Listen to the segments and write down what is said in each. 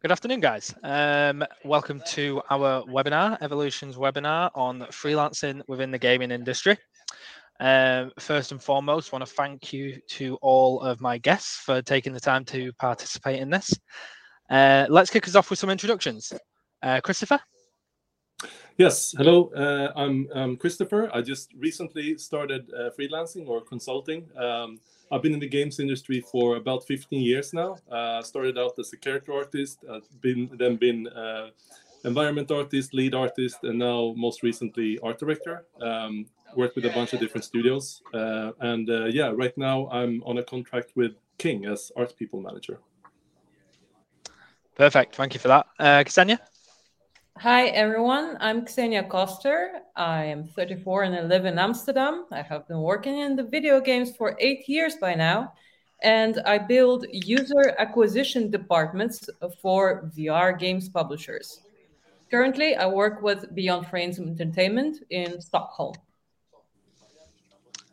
Good afternoon, guys. Um, welcome to our webinar, Evolution's webinar on freelancing within the gaming industry. Um, first and foremost, want to thank you to all of my guests for taking the time to participate in this. Uh, let's kick us off with some introductions. Uh, Kristofer? Yes, hello. Uh, I'm, I'm, Kristofer. I just recently started uh, freelancing or consulting. Um, I've been in the games industry for about 15 years now. Uh, started out as a character artist, uh, been then been uh, environment artist, lead artist, and now most recently art director. Um, worked with a bunch of different studios, uh, and yeah, right now I'm on a contract with King as art people manager. Perfect. Thank you for that, uh, Ksenia. Hi, everyone. I'm Ksenia Koster. I am 34 and I live in Amsterdam. I have been working in the video games for eight years by now, and I build user acquisition departments for VR games publishers. Currently, I work with Beyond Frames Entertainment in Stockholm.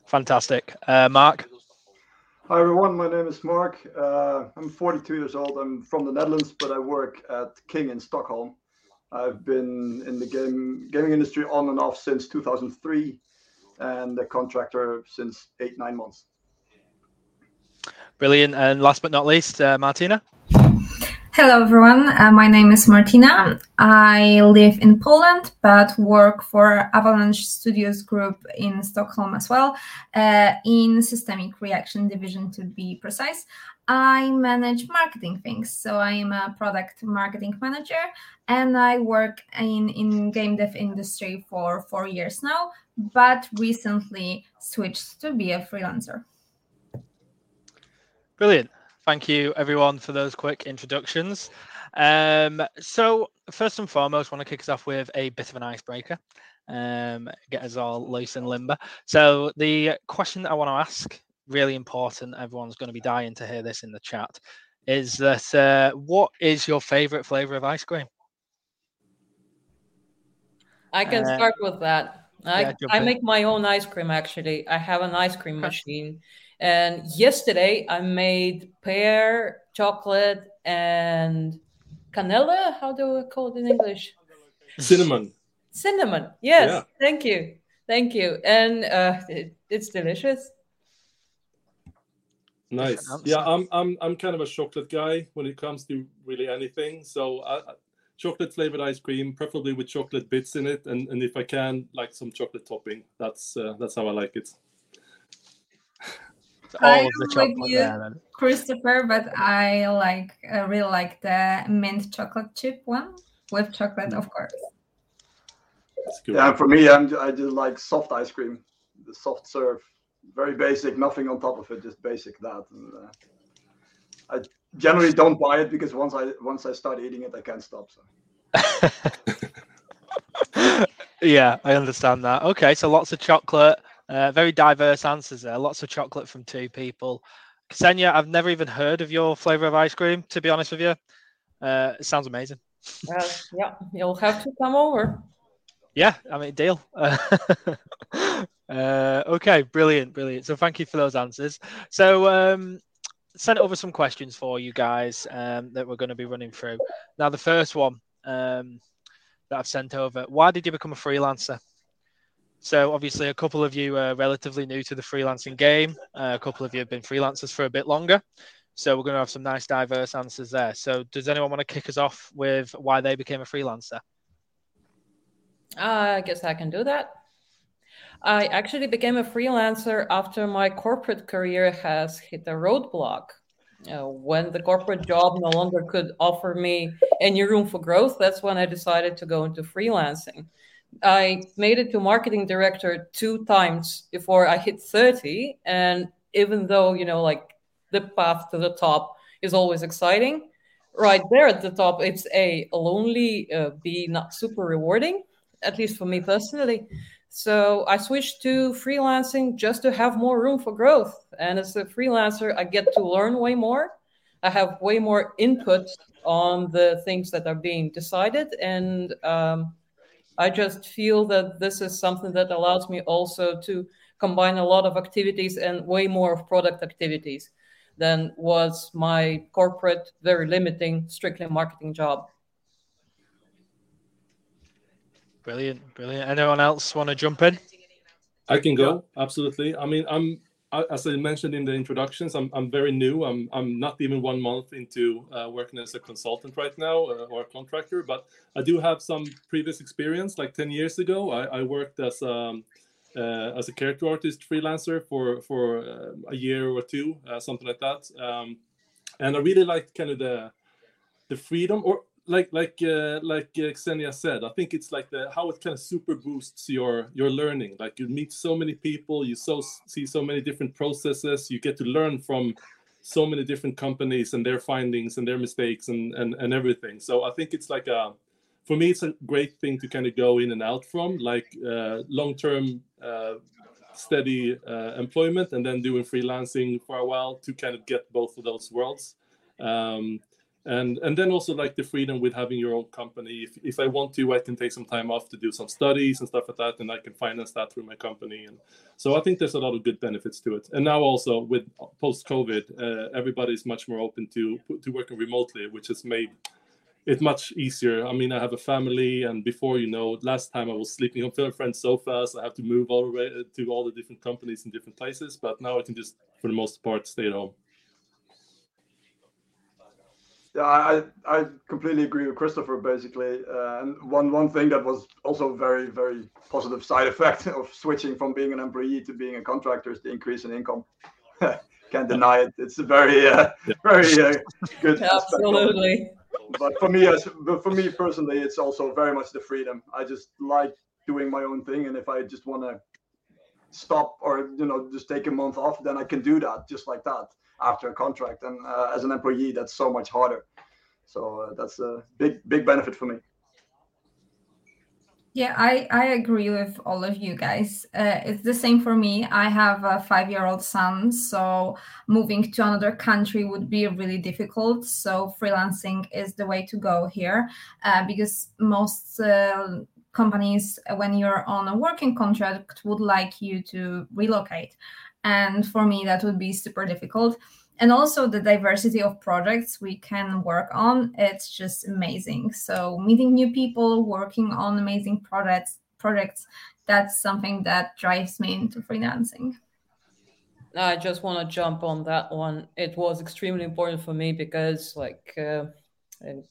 Fantastic. Uh, Marc? Hi, everyone. My name is Marc. Uh, I'm 42 years old. I'm from the Netherlands, but I work at King in Stockholm. I've been in the game gaming industry on and off since 2003, and a contractor since eight nine months. Brilliant. And last but not least, uh, Martyna. Hello, everyone. Uh, my name is Martyna. I live in Poland, but work for Avalanche Studios Group in Stockholm as well, uh, in Systemic Reaction Division to be precise. I manage marketing things. So I am a product marketing manager and I work in, in game dev industry for four years now, but recently switched to be a freelancer. Brilliant. Thank you everyone for those quick introductions. Um, so first and foremost, I want to kick us off with a bit of an icebreaker, um, get us all loose and limber. So the question that I want to ask really important. Everyone's going to be dying to hear this in the chat. Is that uh, what is your favorite flavor of ice cream? I can uh, start with that. I, yeah, I make my own ice cream actually. I have an ice cream machine. And yesterday I made pear, chocolate, and canela. How do we call it in English? Cinnamon. Cinnamon. Yes. Yeah. Thank you. Thank you. And uh, it, it's delicious. Nice. Yeah, I'm I'm I'm kind of a chocolate guy when it comes to really anything. So uh, chocolate flavored ice cream, preferably with chocolate bits in it, and and if I can, like some chocolate topping. That's uh, that's how I like it. I am with you, Kristofer, but I like I really like the mint chocolate chip one with chocolate, of course. Yeah, for me, I'm I just like soft ice cream, the soft serve very basic, nothing on top of it, just basic that. And, uh, I generally don't buy it because once I once I start eating it, I can't stop. So. yeah, I understand that. Okay, so lots of chocolate, uh, very diverse answers there. Lots of chocolate from two people. Ksenia, I've never even heard of your flavor of ice cream. To be honest with you, uh, it sounds amazing. Uh, yeah, you'll have to come over. Yeah, I mean, deal. Uh, okay, brilliant, brilliant. So thank you for those answers. So um, sent over some questions for you guys um, that we're going to be running through. Now, the first one um, that I've sent over: Why did you become a freelancer? So obviously, a couple of you are relatively new to the freelancing game. Uh, a couple of you have been freelancers for a bit longer. So we're going to have some nice, diverse answers there. So does anyone want to kick us off with why they became a freelancer? Uh, I guess I can do that. I actually became a freelancer after my corporate career has hit a roadblock. When the corporate job no longer could offer me any room for growth, that's when I decided to go into freelancing. I made it to marketing director two times before I hit 30. And even though, you know, like the path to the top is always exciting, right there at the top, it's A, lonely, uh, B, not super rewarding, at least for me personally. So I switched to freelancing just to have more room for growth. And as a freelancer, I get to learn way more. I have way more input on the things that are being decided. And um, I just feel that this is something that allows me also to combine a lot of activities and way more of product activities. than was my corporate, very limiting, strictly marketing job. Brilliant, brilliant. Anyone else want to jump in? I can go. Absolutely. I mean, I'm as I mentioned in the introductions, I'm, I'm very new. I'm, I'm not even one month into uh, working as a consultant right now uh, or a contractor, but I do have some previous experience. Like 10 years ago, I, I worked as um, uh, as a character artist freelancer for for uh, a year or two, uh, something like that. Um, and I really liked kind of the the freedom, or like like uh, like uh, Ksenia said, I think it's like the how it kind of super boosts your your learning. Like you meet so many people, you so see so many different processes, you get to learn from so many different companies and their findings and their mistakes and and, and everything. So I think it's like a for me it's a great thing to kind of go in and out from like uh, long term uh, steady uh, employment and then doing freelancing for a while to kind of get both of those worlds. Um, and and then also like the freedom with having your own company. If, if i want to i can take some time off to do some studies and stuff like that and i can finance that through my company. And so i think there's a lot of good benefits to it. And now also with post covid uh, everybody's much more open to to working remotely which has made it much easier. I mean i have a family and before you know last time i was sleeping on friends sofas i have to move all the way to all the different companies in different places but now i can just for the most part stay at home yeah, I I completely agree with Kristofer. Basically, uh, and one one thing that was also very very positive side effect of switching from being an employee to being a contractor is the increase in income. Can't deny it. It's a very uh, very uh, good. Absolutely. But for me, as but for me personally, it's also very much the freedom. I just like doing my own thing, and if I just want to stop or you know just take a month off, then I can do that just like that after a contract. And uh, as an employee, that's so much harder. So uh, that's a big, big benefit for me. Yeah, I, I agree with all of you guys. Uh, it's the same for me. I have a five year old son, so moving to another country would be really difficult. So, freelancing is the way to go here uh, because most uh, companies, when you're on a working contract, would like you to relocate and for me that would be super difficult. And also the diversity of projects we can work on it's just amazing. So meeting new people working on amazing projects projects that's something that drives me into freelancing. I just want to jump on that one. It was extremely important for me because like uh,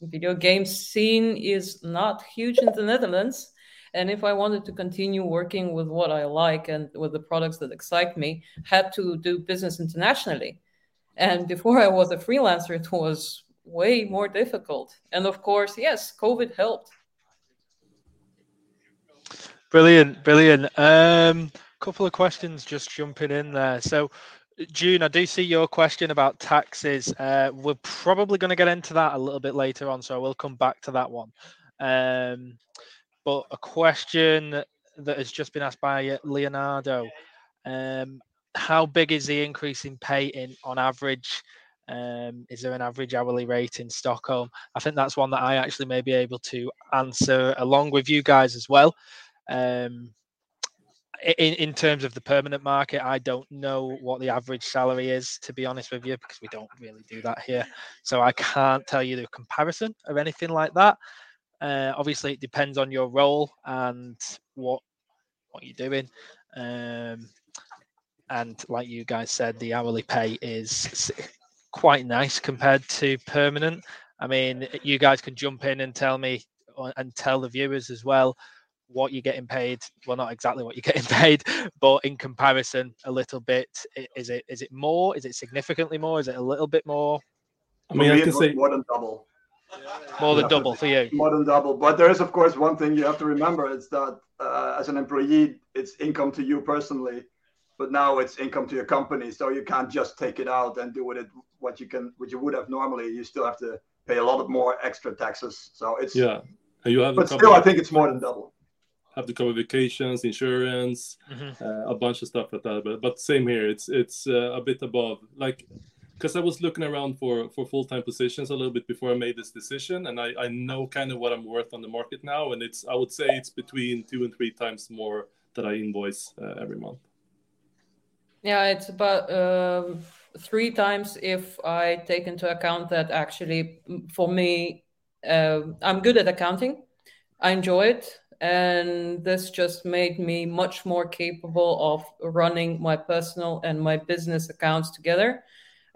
video game scene is not huge in the netherlands and if I wanted to continue working with what I like and with the products that excite me, had to do business internationally. And before I was a freelancer, it was way more difficult. And of course, yes, COVID helped. Brilliant, brilliant. Um, couple of questions just jumping in there. So, June, I do see your question about taxes. Uh, we're probably going to get into that a little bit later on, so I will come back to that one. Um, but a question that has just been asked by Leonardo: um, How big is the increase in pay in on average? Um, is there an average hourly rate in Stockholm? I think that's one that I actually may be able to answer along with you guys as well. Um, in, in terms of the permanent market, I don't know what the average salary is, to be honest with you, because we don't really do that here. So I can't tell you the comparison or anything like that. Uh, obviously, it depends on your role and what what you're doing. Um, and like you guys said, the hourly pay is quite nice compared to permanent. I mean, you guys can jump in and tell me uh, and tell the viewers as well what you're getting paid. Well, not exactly what you're getting paid, but in comparison, a little bit. Is it is it more? Is it significantly more? Is it a little bit more? I mean, I can say more than double. More than double for you. More than double. But there is, of course, one thing you have to remember: it's that uh, as an employee, it's income to you personally, but now it's income to your company. So you can't just take it out and do with it what you can, what you would have normally. You still have to pay a lot of more extra taxes. So it's yeah. You have, but still, I think it's more than double. Have to cover vacations, insurance, mm-hmm. uh, a bunch of stuff like that. But but same here. It's it's uh, a bit above. Like because I was looking around for for full time positions a little bit before I made this decision, and I I know kind of what I'm worth on the market now, and it's I would say it's between two and three times more that I invoice uh, every month. Yeah, it's about um, three times if I take into account that actually, for me, uh, I'm good at accounting. I enjoy it. And this just made me much more capable of running my personal and my business accounts together.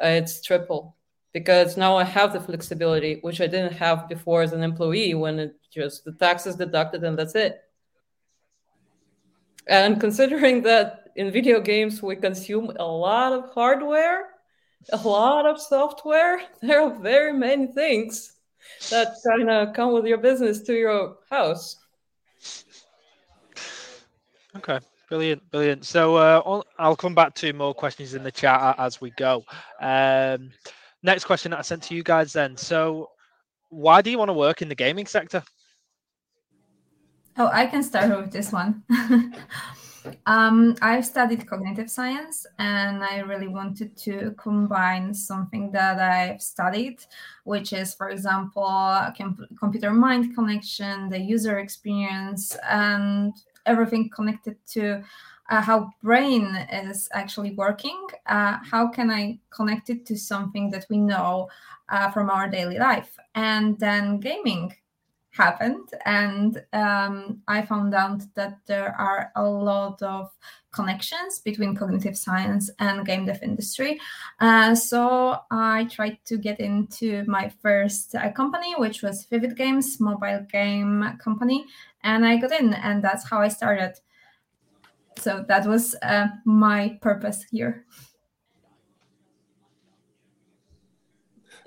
Uh, it's triple because now I have the flexibility, which I didn't have before as an employee when it just the taxes deducted and that's it. And considering that in video games we consume a lot of hardware, a lot of software, there are very many things that kind of come with your business to your house. Okay, brilliant, brilliant. So uh, I'll come back to more questions in the chat as we go. Um, next question that I sent to you guys then. So, why do you want to work in the gaming sector? Oh, I can start with this one. um, I've studied cognitive science and I really wanted to combine something that I've studied, which is, for example, com- computer mind connection, the user experience, and everything connected to uh, how brain is actually working. Uh, how can I connect it to something that we know uh, from our daily life? And then gaming happened and um, i found out that there are a lot of connections between cognitive science and game dev industry uh, so i tried to get into my first uh, company which was vivid games mobile game company and i got in and that's how i started so that was uh, my purpose here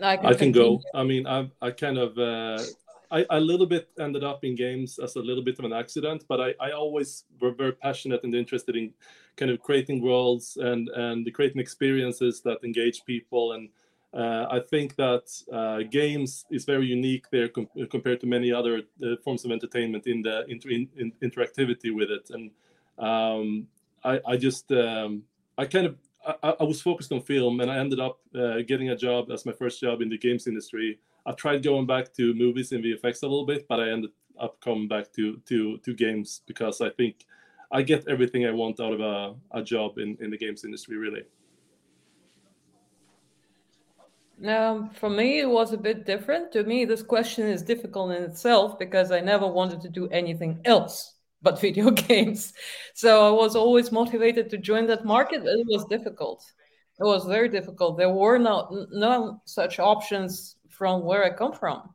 I can, I can go. I mean, I I kind of uh, I a little bit ended up in games as a little bit of an accident, but I, I always were very passionate and interested in kind of creating worlds and and creating experiences that engage people. And uh, I think that uh, games is very unique there com- compared to many other uh, forms of entertainment in the inter- in, interactivity with it. And um, I, I just um, I kind of I, I, was focused on film, and I ended up uh, getting a job as my first job in the games industry I tried going back to movies and VFX a little bit, but I ended up coming back to to to games because I think I get everything I want out of a, a job in, in the games industry really. Um, for me, it was a bit different. To me, this question is difficult in itself because I never wanted to do anything else but video games. So I was always motivated to join that market. It was difficult. It was very difficult. There were no no such options from where I come from.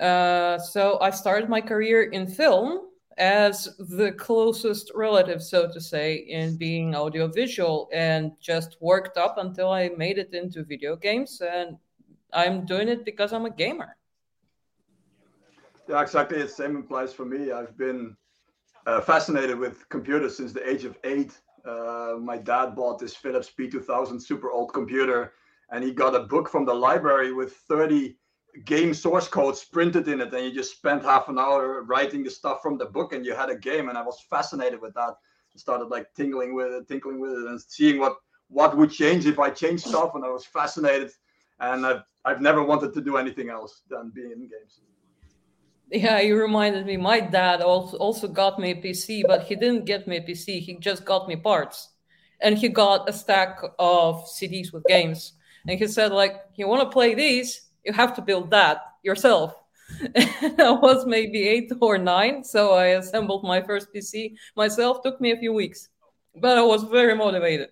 Uh, so I started my career in film as the closest relative, so to say, in being audiovisual, and just worked up until I made it into video games. And I'm doing it because I'm a gamer. Yeah, exactly. The same applies for me. I've been uh, fascinated with computers since the age of eight. Uh, my dad bought this Philips P2000 super old computer and he got a book from the library with 30 game source codes printed in it and you just spent half an hour writing the stuff from the book and you had a game and i was fascinated with that. I started like tingling with it tinkling with it and seeing what what would change if i changed stuff and i was fascinated. And i've, I've never wanted to do anything else than being in games. Yeah you reminded me. My dad also also got me a pc but he didn't get me a pc he just got me parts. And he got a stack of cds with games. And he said like you want to play these you have to build that yourself i was maybe eight or nine so i assembled my first pc myself took me a few weeks but i was very motivated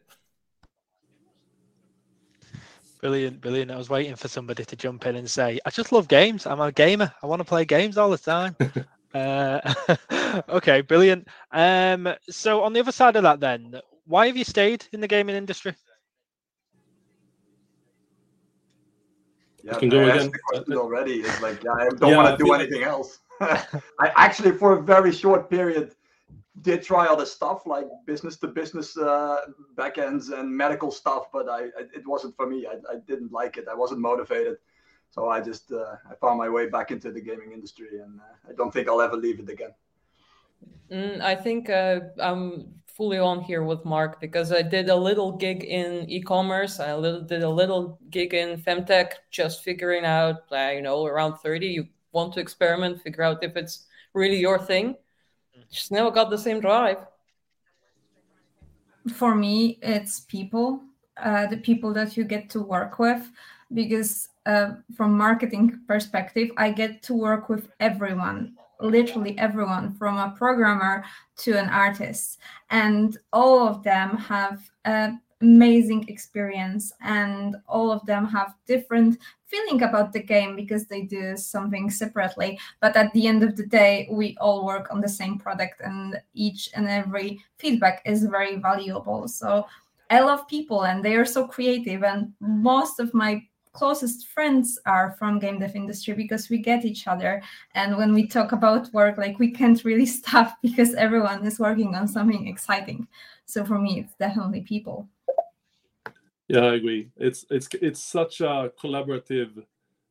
Brilliant, brilliant. I was waiting for somebody to jump in and say, I just love games. I'm a gamer. I want to play games all the time. uh, okay, brilliant. Um, so, on the other side of that, then, why have you stayed in the gaming industry? Yeah, can go I again. The already. It's like yeah, I don't yeah, want to do anything like... else. I actually, for a very short period, did try other stuff like business to business uh, backends and medical stuff, but I, I it wasn't for me. I, I, didn't like it. I wasn't motivated, so I just uh, I found my way back into the gaming industry, and uh, I don't think I'll ever leave it again. Mm, I think uh, I'm fully on here with Marc because I did a little gig in e-commerce. I little, did a little gig in femtech, just figuring out, uh, you know, around 30, you want to experiment, figure out if it's really your thing. Just never got the same drive. For me, it's people. uh, the people that you get to work with because uh, from marketing perspective i get to work with everyone literally everyone from a programmer to an artist. And all of them have an amazing experience and all of them have different feeling about the game because they do something separately. But at the end of the day we all work on the same product and each and every feedback is very valuable. So i love people and they are so creative and most of my closest friends are from game dev industry because we get each other. And when we talk about work like we can't really stop because everyone is working on something exciting. So for me it's definitely people. Yeah i agree. It's it's it's such a collaborative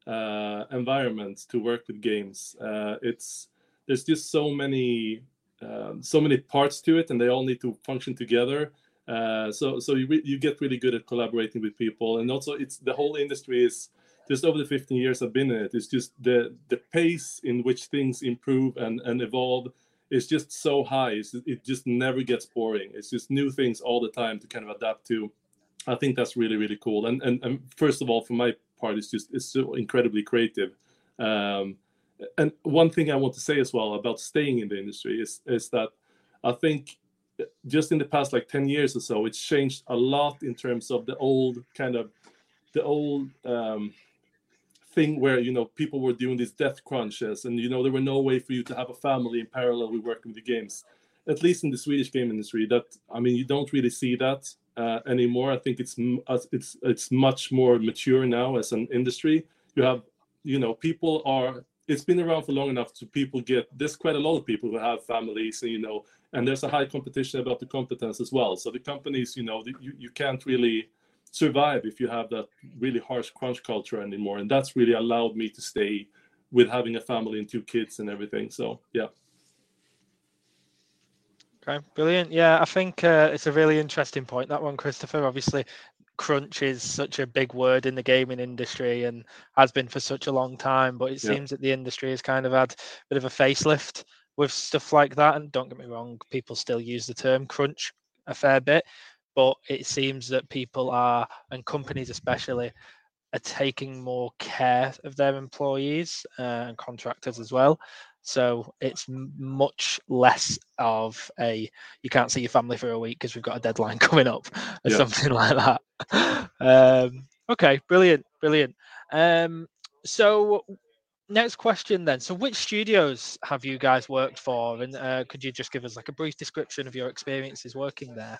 uh, environment to work with games. Uh, it's there's just so many uh, so many parts to it and they all need to function together uh, so so you, you get really good at collaborating with people, and also it's the whole industry is just over the 15 years I've been in it. It's just the the pace in which things improve and and evolve is just so high. It's, it just never gets boring. It's just new things all the time to kind of adapt to. I think that's really really cool. And and, and first of all, for my part, it's just it's so incredibly creative. Um, and one thing I want to say as well about staying in the industry is is that I think just in the past like 10 years or so it's changed a lot in terms of the old kind of the old um, thing where you know people were doing these death crunches and you know there were no way for you to have a family in parallel with working the games at least in the swedish game industry that i mean you don't really see that uh, anymore. I think it's it's it's much more mature now as an industry. You have you know people are it's been around for long enough to people get there's quite a lot of people who have families and you know and there's a high competition about the competence as well. So the companies you know you, you can't really survive if you have that really harsh crunch culture anymore. And that's really allowed me to stay with having a family and two kids and everything. So yeah. Okay brilliant. Yeah i think uh, it's a really interesting point that one Kristofer. Obviously crunch is such a big word in the gaming industry and has been for such a long time but it yeah. seems that the industry has kind of had a bit of a facelift with stuff like that. And don't get me wrong, people still use the term crunch a fair bit, but it seems that people are, and companies especially, are taking more care of their employees uh, and contractors as well. So it's much less of a you can't see your family for a week because we've got a deadline coming up or yeah. something like that. Um, okay, brilliant, brilliant. Um, so next question then. So, which studios have you guys worked for, and uh, could you just give us like a brief description of your experiences working there?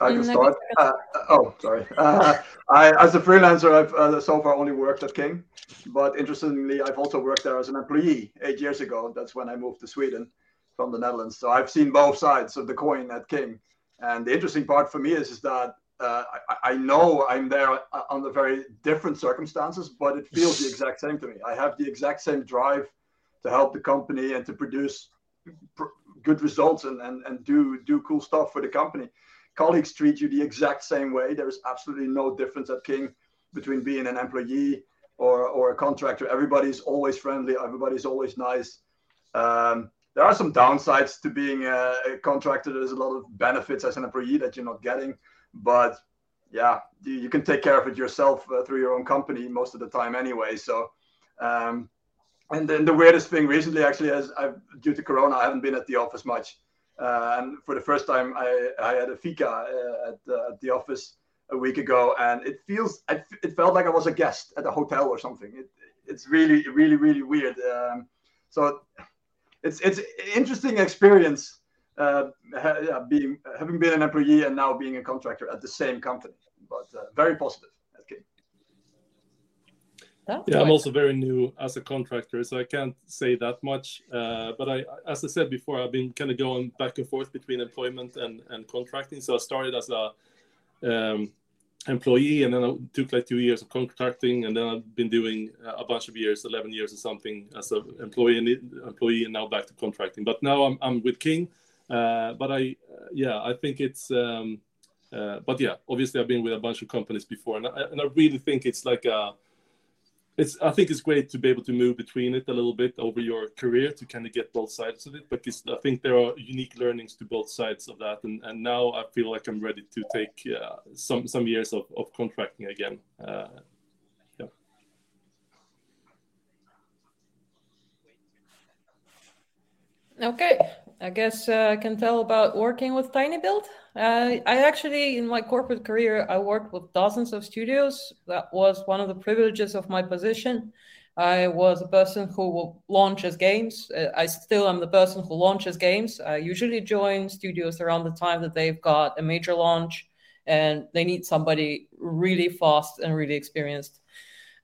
I can start. Uh, oh, sorry. Uh, I, as a freelancer, I've uh, so far only worked at King, but interestingly, I've also worked there as an employee eight years ago. That's when I moved to Sweden from the Netherlands. So I've seen both sides of the coin at King. And the interesting part for me is, is that uh, I, I, know I'm there uh, under very different circumstances, but it feels the exact same to me. I have the exact same drive to help the company and to produce pr- good results and, and, and do, do cool stuff for the company. Colleagues treat you the exact same way. There is absolutely no difference at King between being an employee or, or a contractor. Everybody's always friendly, everybody's always nice. Um, there are some downsides to being a, a contractor. There's a lot of benefits as an employee that you're not getting but yeah, you, you can take care of it yourself uh, through your own company most of the time anyway. So, um, and then the weirdest thing recently actually is I've, due to Corona, I haven't been at the office much. Uh, and for the first time, I, I had a fika uh, at, uh, at the office a week ago, and it feels it felt like I was a guest at a hotel or something. It, it's really, really, really weird. Um, so it's it's interesting experience uh, yeah, being having been an employee and now being a contractor at the same company, but uh, very positive. Yeah, I'm also very new as a contractor, so I can't say that much. Uh, but I, as I said before, I've been kind of going back and forth between employment and, and contracting. So I started as a um, employee, and then I took like two years of contracting, and then I've been doing a bunch of years, 11 years or something, as an employee, employee, and now back to contracting. But now I'm, I'm with King uh, but I, yeah, I think it's. Um, uh, but yeah, obviously I've been with a bunch of companies before, and I, and I really think it's like a it's I think it's great to be able to move between it a little bit over your career to kind of get both sides of it. Because I think there are unique learnings to both sides of that, and, and now I feel like I'm ready to take uh, some some years of, of contracting again. Uh, yeah. Okay, I guess uh, I can tell about working with tinyBuild. Uh, I actually, in my corporate career, I worked with dozens of studios. That was one of the privileges of my position. I was a person who launches games. Uh, I still am the person who launches games. I usually join studios around the time that they've got a major launch and they need somebody really fast and really experienced.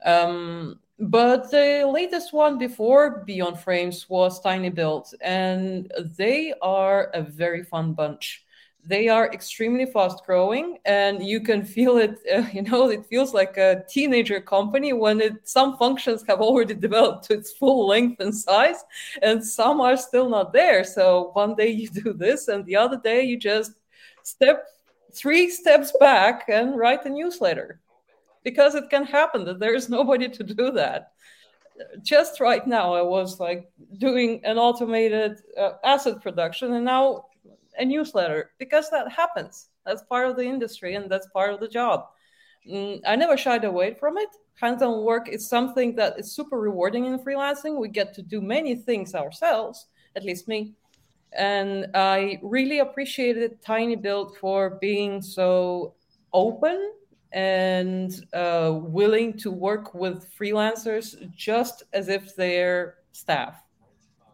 Um, but the latest one before Beyond Frames was Tiny tinyBuild, and they are a very fun bunch. They are extremely fast growing, and you can feel it. Uh, you know, it feels like a teenager company when it, some functions have already developed to its full length and size, and some are still not there. So one day you do this, and the other day you just step three steps back and write a newsletter because it can happen that there is nobody to do that. Just right now, I was like doing an automated uh, asset production and now a newsletter because that happens. That's part of the industry and that's part of the job. Mm, I never shied away from it. Hands on work is something that is super rewarding in freelancing. We get to do many things ourselves, at least me. And I really appreciated tinyBuild for being so open and uh, willing to work with freelancers just as if they're staff.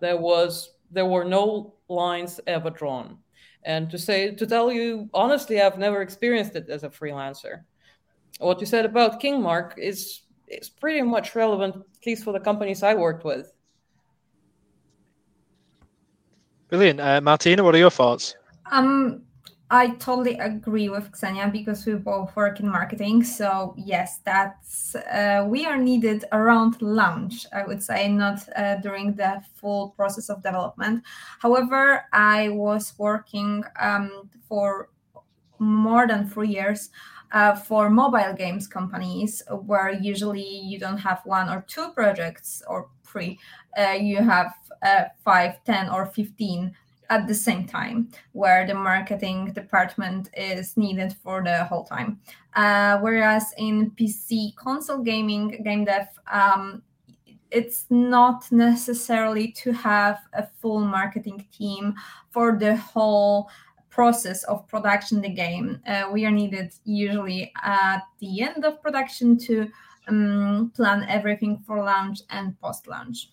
There was there were no lines ever drawn. And to say to tell you honestly, I've never experienced it as a freelancer. What you said about King Marc is is pretty much relevant, at least for the companies I worked with. Brilliant, uh, Martyna. What are your thoughts? Um, I totally agree with Ksenia because we both work in marketing. So yes, that's uh, we are needed around launch. I would say not uh, during the full process of development. However, I was working um, for more than three years uh, for mobile games companies, where usually you don't have one or two projects or three. Uh, you have uh, five, ten, or fifteen at the same time, where the marketing department is needed for the whole time. Uh, whereas in PC console gaming, game dev, um, it's not necessarily to have a full marketing team for the whole process of production the game. Uh, we are needed usually at the end of production to um, plan everything for launch and post launch.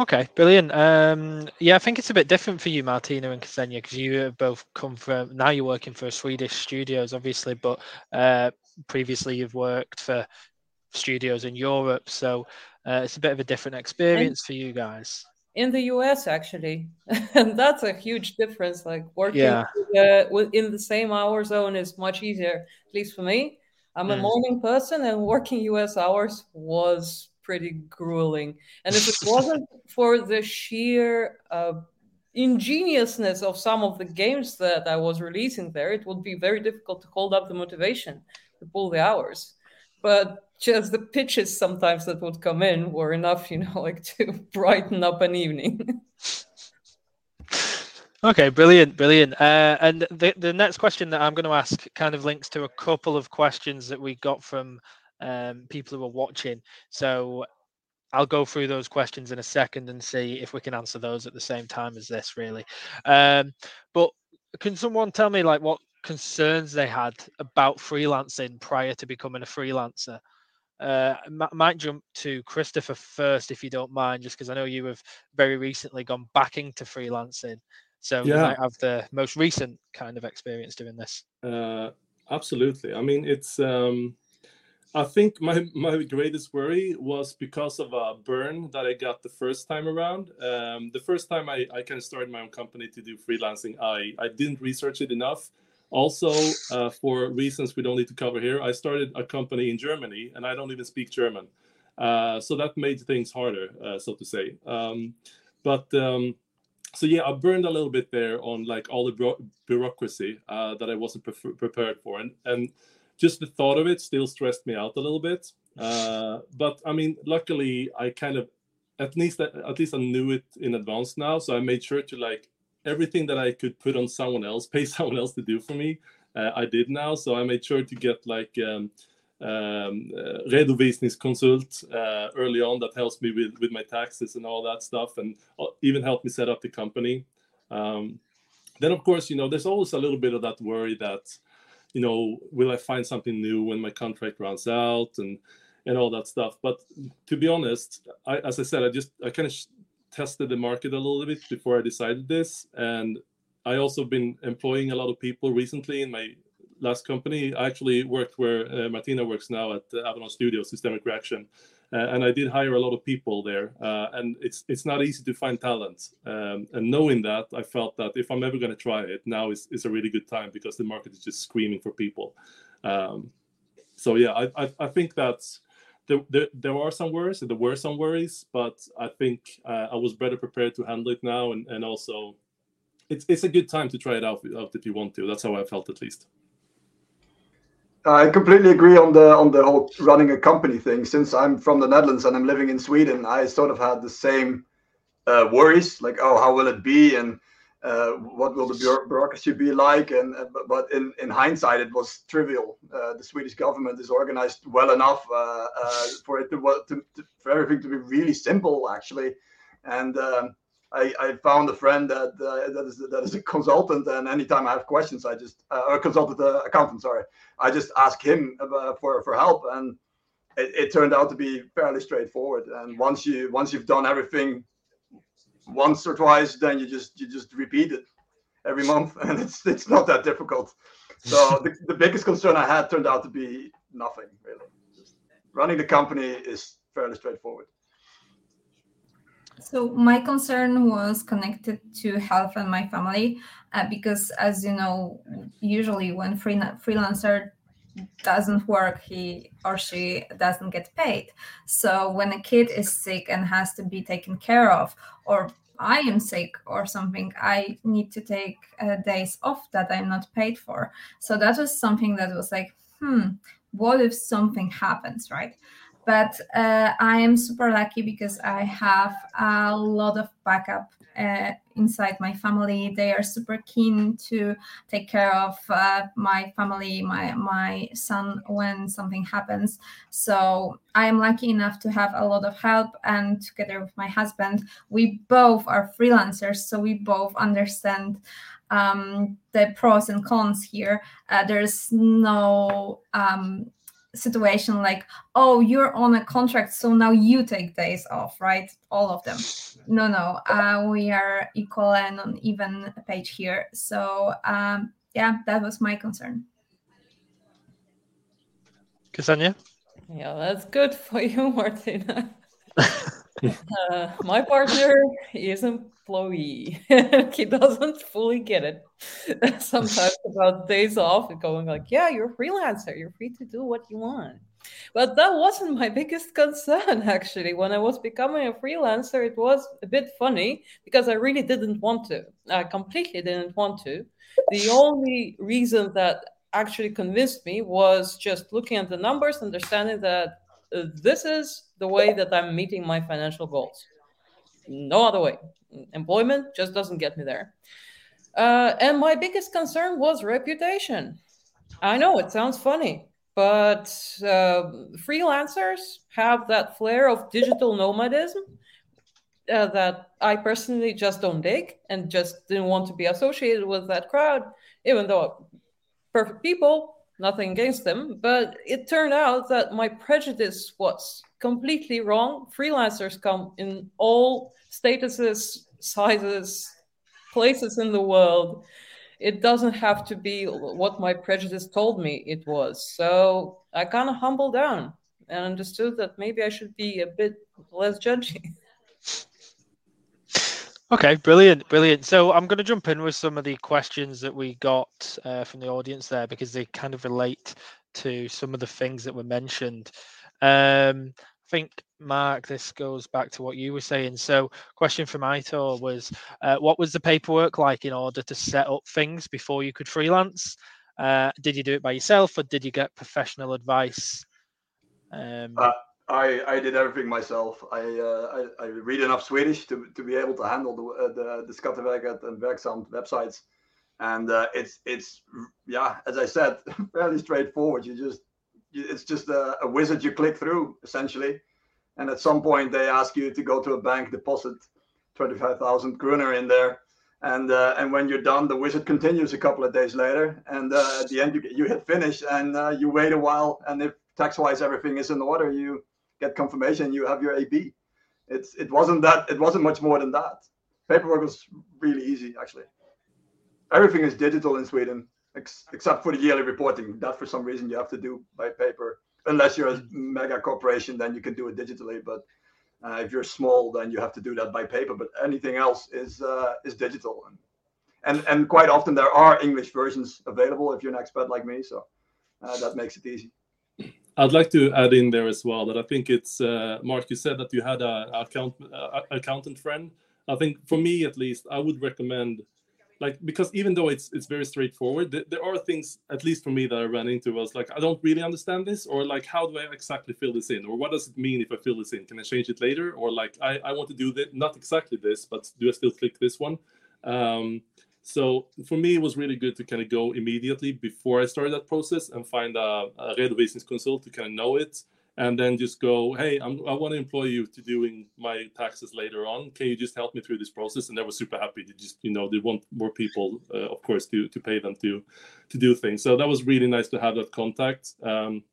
Okay, brilliant. Um, yeah, I think it's a bit different for you, Martyna and Ksenia, because you both come from now you're working for Swedish studios, obviously, but uh, previously you've worked for studios in Europe, so uh, it's a bit of a different experience and for you guys. In the US, actually, and that's a huge difference. Like working yeah. in the same hour zone is much easier, at least for me. I'm a mm. morning person, and working US hours was pretty grueling. And if it wasn't for the sheer uh, ingeniousness of some of the games that I was releasing there, it would be very difficult to hold up the motivation to pull the hours. But just the pitches sometimes that would come in were enough, you know, like to brighten up an evening. Okay, brilliant, brilliant. Uh, and the the next question that I'm going to ask kind of links to a couple of questions that we got from um, people who are watching. So I'll go through those questions in a second and see if we can answer those at the same time as this, really. Um, but can someone tell me like what concerns they had about freelancing prior to becoming a freelancer? Uh, I might jump to Kristofer first, if you don't mind, just because I know you have very recently gone back into freelancing. So yeah. you might have the most recent kind of experience doing this. Uh, absolutely. I mean, it's um, I think my my greatest worry was because of a burn that I got the first time around. Um, the first time I, I kind of started my own company to do freelancing, I, I didn't research it enough. Also, uh, for reasons we don't need to cover here, I started a company in Germany and I don't even speak German. Uh, so that made things harder, uh, so to say. Um, but um, so yeah, I burned a little bit there on like all the bureaucracy uh, that I wasn't pre- prepared for, and and just the thought of it still stressed me out a little bit. Uh, but I mean, luckily, I kind of at least at least I knew it in advance now, so I made sure to like everything that I could put on someone else, pay someone else to do for me. Uh, I did now, so I made sure to get like um, um, uh, redovisningskonsult uh, early on that helps me with, with my taxes and all that stuff, and uh, even helped me set up the company. Um, then, of course, you know, there's always a little bit of that worry that, you know, will I find something new when my contract runs out and and all that stuff. But to be honest, I, as I said, I just I kind of sh- tested the market a little bit before I decided this, and I also been employing a lot of people recently in my last company. I actually worked where uh, Martyna works now at uh, Avalon studio Systemic Reaction, and I did hire a lot of people there. Uh, and it's it's not easy to find talent. Um, and knowing that, I felt that if I'm ever going to try it, now is, is a really good time because the market is just screaming for people. Um, so yeah, I, I, I think that's there, there, there, are some worries, there were some worries, but I think uh, I was better prepared to handle it now, and, and also it's it's a good time to try it out, out if you want to. That's how I felt at least. I completely agree on the on the whole running a company thing. Since I'm from the Netherlands and I'm living in Sweden, I sort of had the same uh, worries, like oh, how will it be, and uh, what will the bureaucracy be like? And uh, but in in hindsight, it was trivial. Uh, the Swedish government is organized well enough uh, uh, for it to, to, to, for everything to be really simple, actually, and. Um, I, I found a friend that uh, that is that is a consultant, and anytime I have questions, I just uh, a consultant uh, accountant, sorry, I just ask him for for help, and it, it, turned out to be fairly straightforward. And once you once you've done everything once or twice, then you just you just repeat it every month, and it's it's not that difficult. So the, the biggest concern I had turned out to be nothing really. Just running the company is fairly straightforward. So my concern was connected to health and my family, uh, because as you know, usually when free, freelancer doesn't work, he or she doesn't get paid. So when a kid is sick and has to be taken care of, or I am sick or something, I need to take uh, days off that I'm not paid for. So that was something that was like, hmm, what if something happens, right? But uh, I am super lucky because I have a lot of backup uh, inside my family. They are super keen to take care of uh, my family, my my son when something happens. So I am lucky enough to have a lot of help, and together with my husband, we both are freelancers, so we both understand um, the pros and cons here. Uh, there's no um, situation like oh you're on a contract so now you take days off right? All of them. No no. Uh, we are equal and on even page here. So um, yeah that was my concern. Ksenia? yeah that's good for you Martyna. Uh, my partner is employee. He doesn't fully get it sometimes about days off and going like yeah you're a freelancer. You're free to do what you want. But that wasn't my biggest concern actually. When i was becoming a freelancer it was a bit funny because i really didn't want to. I completely didn't want to. The only reason that actually convinced me was just looking at the numbers understanding that uh, this is the way that i'm meeting my financial goals. No other way. Employment just doesn't get me there uh, and my biggest concern was reputation. I know it sounds funny, but uh, freelancers have that flair of digital nomadism uh, that I personally just don't dig and just didn't want to be associated with that crowd, even though perfect people, nothing against them. But it turned out that my prejudice was completely wrong. Freelancers come in all statuses, sizes, places in the world it doesn't have to be what my prejudice told me it was. So i kind of humbled down and understood that maybe i should be a bit less judgy. Okay brilliant brilliant. So i'm going to jump in with some of the questions that we got uh, from the audience there because they kind of relate to some of the things that were mentioned. Um, think, Marc, this goes back to what you were saying. So, question from Aitor was, uh, what was the paperwork like in order to set up things before you could freelance? Uh, did you do it by yourself, or did you get professional advice? Um, uh, I I did everything myself. I, uh, I, I read enough Swedish to, to be able to handle the uh, the, the Skatteverket and Verksamt websites, and uh, it's it's yeah, as I said, fairly straightforward. You just it's just a, a wizard you click through essentially, and at some point they ask you to go to a bank, deposit twenty five thousand kroner in there, and uh, and when you're done, the wizard continues a couple of days later, and uh, at the end you you hit finish, and uh, you wait a while, and if tax wise everything is in order, you get confirmation, you have your AB. It's it wasn't that it wasn't much more than that. Paperwork was really easy actually. Everything is digital in Sweden ex- except for the yearly reporting. That for some reason you have to do by paper, unless you're a mega corporation, then you can do it digitally. But uh, if you're small, then you have to do that by paper. But anything else is uh, is digital, and, and and quite often there are English versions available if you're an expert like me. So uh, that makes it easy. I'd like to add in there as well that I think it's uh, Marc. You said that you had a account uh, accountant friend. I think for me at least, I would recommend like because even though it's it's very straightforward th- there are things at least for me that i ran into was like i don't really understand this or like how do i exactly fill this in? or what does it mean if i fill this in? Can i change it later? or like i, I want to do that not exactly this but do i still click this one? Um, so for me it was really good to kind of go immediately before i started that process and find a, a consult to kind of know it and then just go, hey, I'm, i want to employ you to doing my taxes later on. Can you just help me through this process? And they were super happy to just, you know, they want more people, uh, of course, to to pay them to to do things. So that was really nice to have that contact um,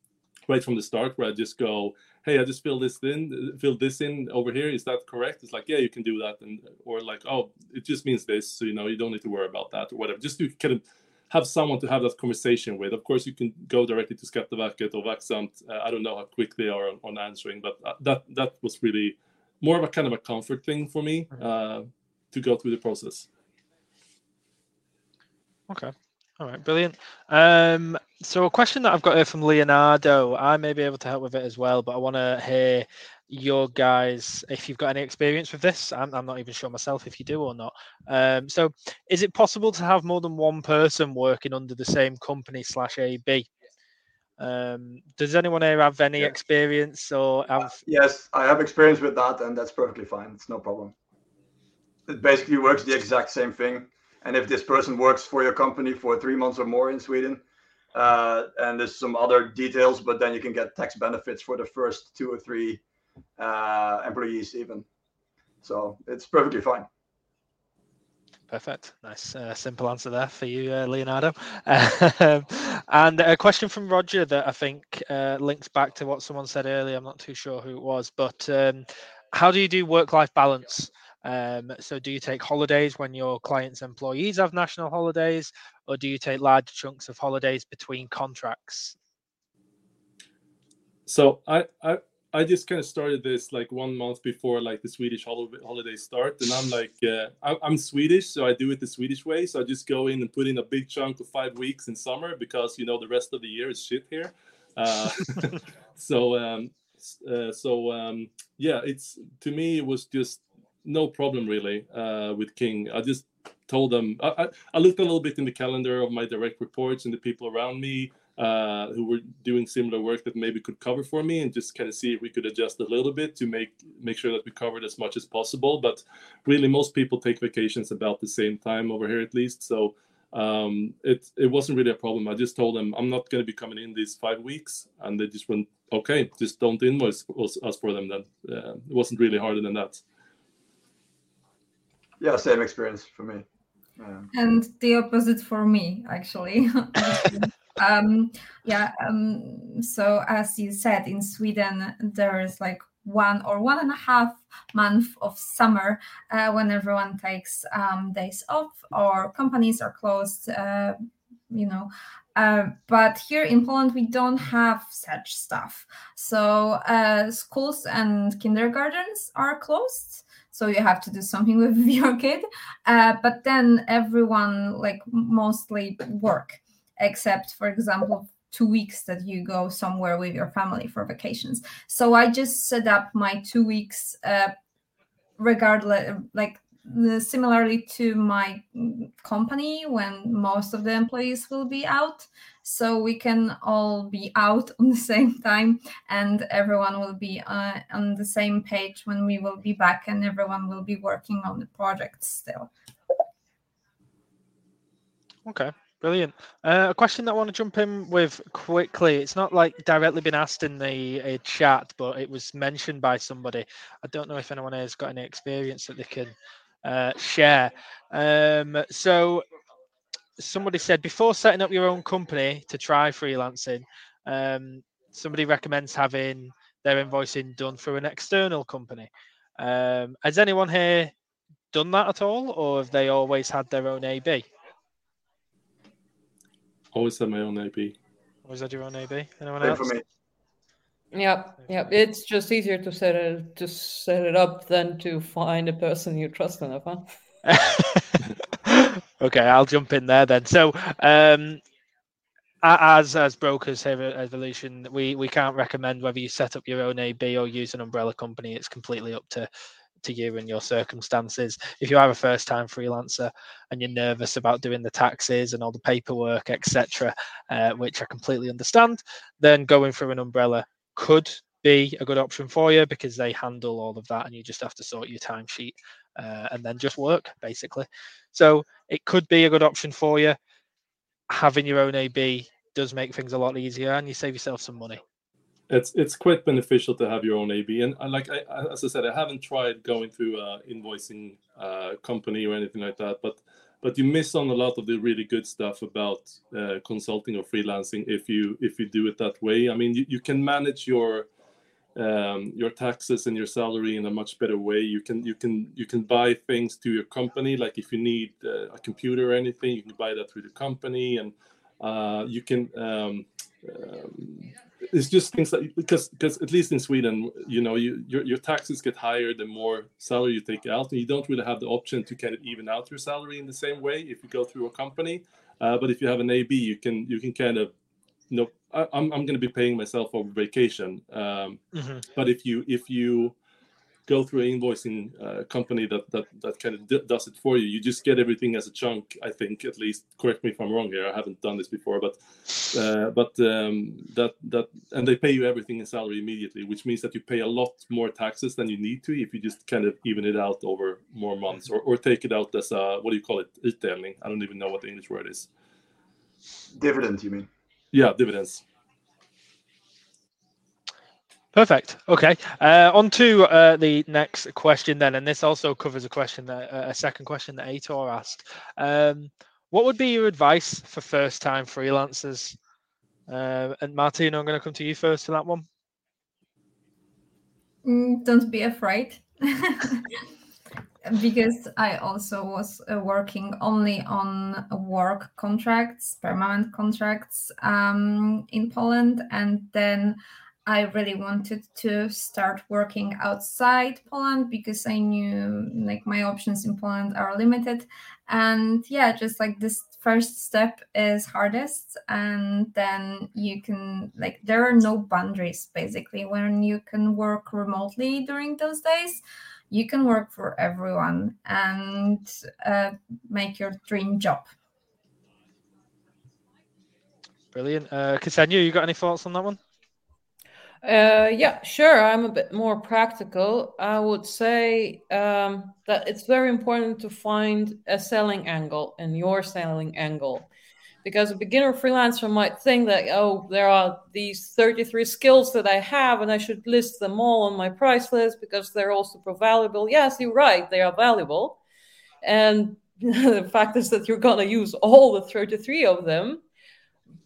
right from the start, where I just go, hey, I just fill this in, filled this in over here. Is that correct? It's like, yeah, you can do that, and or like, oh, it just means this, so you know, you don't need to worry about that or whatever. Just to kind of have someone to have that conversation with. Of course, you can go directly to Skatteverket or Verksamt. Uh, I don't know how quick they are on, on, answering, but uh, that that was really more of a kind of a comfort thing for me mm-hmm. uh, to go through the process. Okay. All right, brilliant. Um, so a question that I've got here from Leonardo, I may be able to help with it as well, but I want to hear your guys if you've got any experience with this i'm, I'm not even sure myself if you do or not. Um, so is it possible to have more than one person working under the same company slash ab um, does anyone here have any yeah. experience or have uh, yes i have experience with that and that's perfectly fine. It's no problem. It basically works the exact same thing. And if this person works for your company for three months or more in sweden uh, and there's some other details but then you can get tax benefits for the first two or three uh, employees even. So it's perfectly fine. Perfect. Nice, uh, simple answer there for you, uh, Leonardo. Um, and a question from Roger that I think uh, links back to what someone said earlier. I'm not too sure who it was, but um, how do you do work-life balance? Um, so, do you take holidays when your clients' employees have national holidays, or do you take large chunks of holidays between contracts? So, I, I I just kind of started this like one month before like the Swedish holiday start, and I'm like, uh, I'm Swedish, so I do it the Swedish way. So I just go in and put in a big chunk of five weeks in summer because you know the rest of the year is shit here. Uh, so um, uh, so um, yeah, it's to me it was just no problem really uh, with King. I just told them I, I, I looked a little bit in the calendar of my direct reports and the people around me uh, who were doing similar work that maybe could cover for me and just kind of see if we could adjust a little bit to make make sure that we covered as much as possible. But really most people take vacations about the same time over here at least. So um, it it wasn't really a problem. I just told them i'm not going to be coming in these five weeks and they just went okay just don't invoice us for them then. Uh, it wasn't really harder than that. Yeah same experience for me yeah. and the opposite for me actually um, yeah. Um, so as you said, in Sweden, there is like one or one and a half month of summer uh, when everyone takes um, days off or companies are closed. Uh, you know, uh, but here in Poland, we don't have such stuff. So uh, schools and kindergartens are closed. So you have to do something with your kid. Uh, but then everyone, like mostly work except for example two weeks that you go somewhere with your family for vacations so i just set up my two weeks uh regardless like similarly to my company when most of the employees will be out so we can all be out on the same time and everyone will be uh, on the same page when we will be back and everyone will be working on the project still okay Brilliant. Uh, a question that I want to jump in with quickly. It's not like directly been asked in the uh, chat, but it was mentioned by somebody. I don't know if anyone has got any experience that they can uh, share. Um, so, somebody said before setting up your own company to try freelancing, um, somebody recommends having their invoicing done through an external company. Um, has anyone here done that at all, or have they always had their own AB? Always had my own AB. Always had your own AB. Anyone else? For me. Yep, yep. It's just easier to set it to set it up than to find a person you trust enough, huh? okay, I'll jump in there then. So, um, as as brokers here at Evolution, we we can't recommend whether you set up your own AB or use an umbrella company. It's completely up to to you and your circumstances. If you are a first time freelancer and you're nervous about doing the taxes and all the paperwork, etc., uh, which I completely understand, then going through an umbrella could be a good option for you because they handle all of that and you just have to sort your timesheet uh, and then just work basically. So it could be a good option for you. Having your own AB does make things a lot easier and you save yourself some money it's it's quite beneficial to have your own AB. And like I, as I said, I haven't tried going through a invoicing uh, company or anything like that, but but you miss on a lot of the really good stuff about uh, consulting or freelancing if you if you do it that way. I mean, you, you can manage your um, your taxes and your salary in a much better way. You can you can you can buy things to your company. Like if you need uh, a computer or anything, you can buy that through the company, and uh, you can. Um, um, it's just things that because because at least in Sweden, you know, you your, your taxes get higher the more salary you take out, and you don't really have the option to kind of even out your salary in the same way if you go through a company. Uh, but if you have an AB, you can you can kind of you know I, am I'm, I'm going to be paying myself over vacation. Um, mm-hmm. But if you if you go through an invoicing uh, company that that that kind of d- does it for you. You just get everything as a chunk. I think at least. Correct me if I'm wrong here. I haven't done this before, but uh, but um, that that and they pay you everything in salary immediately, which means that you pay a lot more taxes than you need to if you just kind of even it out over more months or, or take it out as a what do you call it? Utdelning. I don't even know what the English word is. Dividend, you mean? Yeah, dividends. Perfect. Okay. Uh, on to uh, the next question then, and this also covers a question that uh, a second question that Aitor asked. Um, what would be your advice for first-time freelancers? Uh, and Martin, I'm going to come to you first for that one. Mm, don't be afraid, because I also was uh, working only on work contracts, permanent contracts um, in Poland, and then I really wanted to start working outside Poland because I knew like my options in Poland are limited. And yeah, just like this first step is hardest. And then you can, like, there are no boundaries basically when you can work remotely during those days. You can work for everyone and uh, make your dream job. Brilliant. Uh, Ksenia, you got any thoughts on that one? Uh, yeah, sure. I'm a bit more practical. I would say um, that it's very important to find a selling angle and your selling angle. Because a beginner freelancer might think that, oh, there are these 33 skills that I have and I should list them all on my price list because they're all super valuable. Yes, you're right, they are valuable. And the fact is that you're going to use all the 33 of them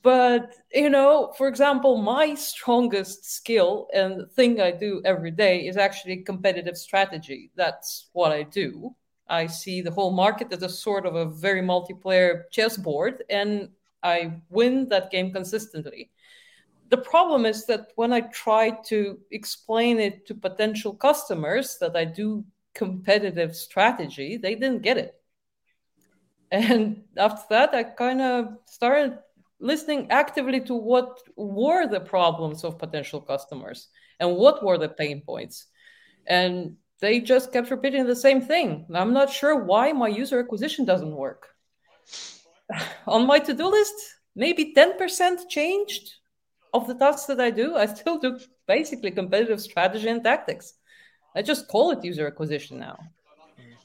but you know for example my strongest skill and thing i do every day is actually competitive strategy. That's what i do. I see the whole market as a sort of a very multiplayer chessboard and i win that game consistently. The problem is that when i try to explain it to potential customers that i do competitive strategy they didn't get it. And after that i kind of started listening actively to what were the problems of potential customers and what were the pain points and they just kept repeating the same thing. I'm not sure why my user acquisition doesn't work. On my to do list, maybe 10% changed of the tasks that I do. I still do basically competitive strategy and tactics. I just call it user acquisition now.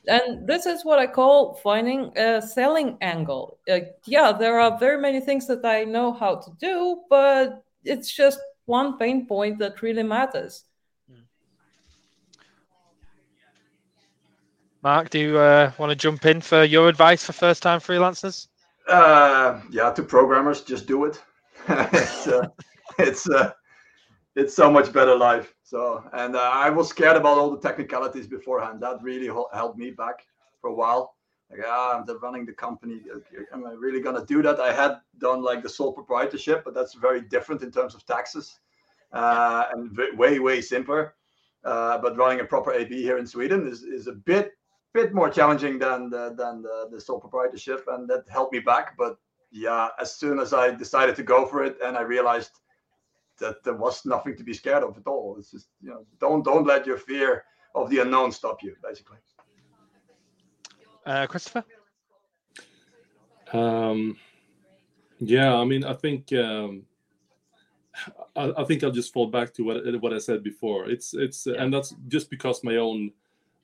And this is what I call finding a selling angle. Uh, yeah, there are very many things that I know how to do, but it's just one pain point that really matters. Marc, do you uh, want to jump in for your advice for first time freelancers? Uh, yeah, to programmers, just do it. it's uh, it's uh, it's so much better life. So, and uh, I was scared about all the technicalities beforehand. That really held me back for a while. Like, ah, I'm running the company. Am I really gonna do that? I had done like the sole proprietorship, but that's very different in terms of taxes, uh, and way way simpler. Uh, but running a proper AB here in Sweden is, is a bit bit more challenging than the, than the, the sole proprietorship, and that held me back. But yeah, as soon as I decided to go for it, and I realized that there was nothing to be scared of at all. It's just you know, don't don't let your fear of the unknown stop you, basically. Uh, Kristofer. Um, yeah, I mean, I think um, I, I, think I'll just fall back to what what I said before. It's it's yeah. and that's just because my own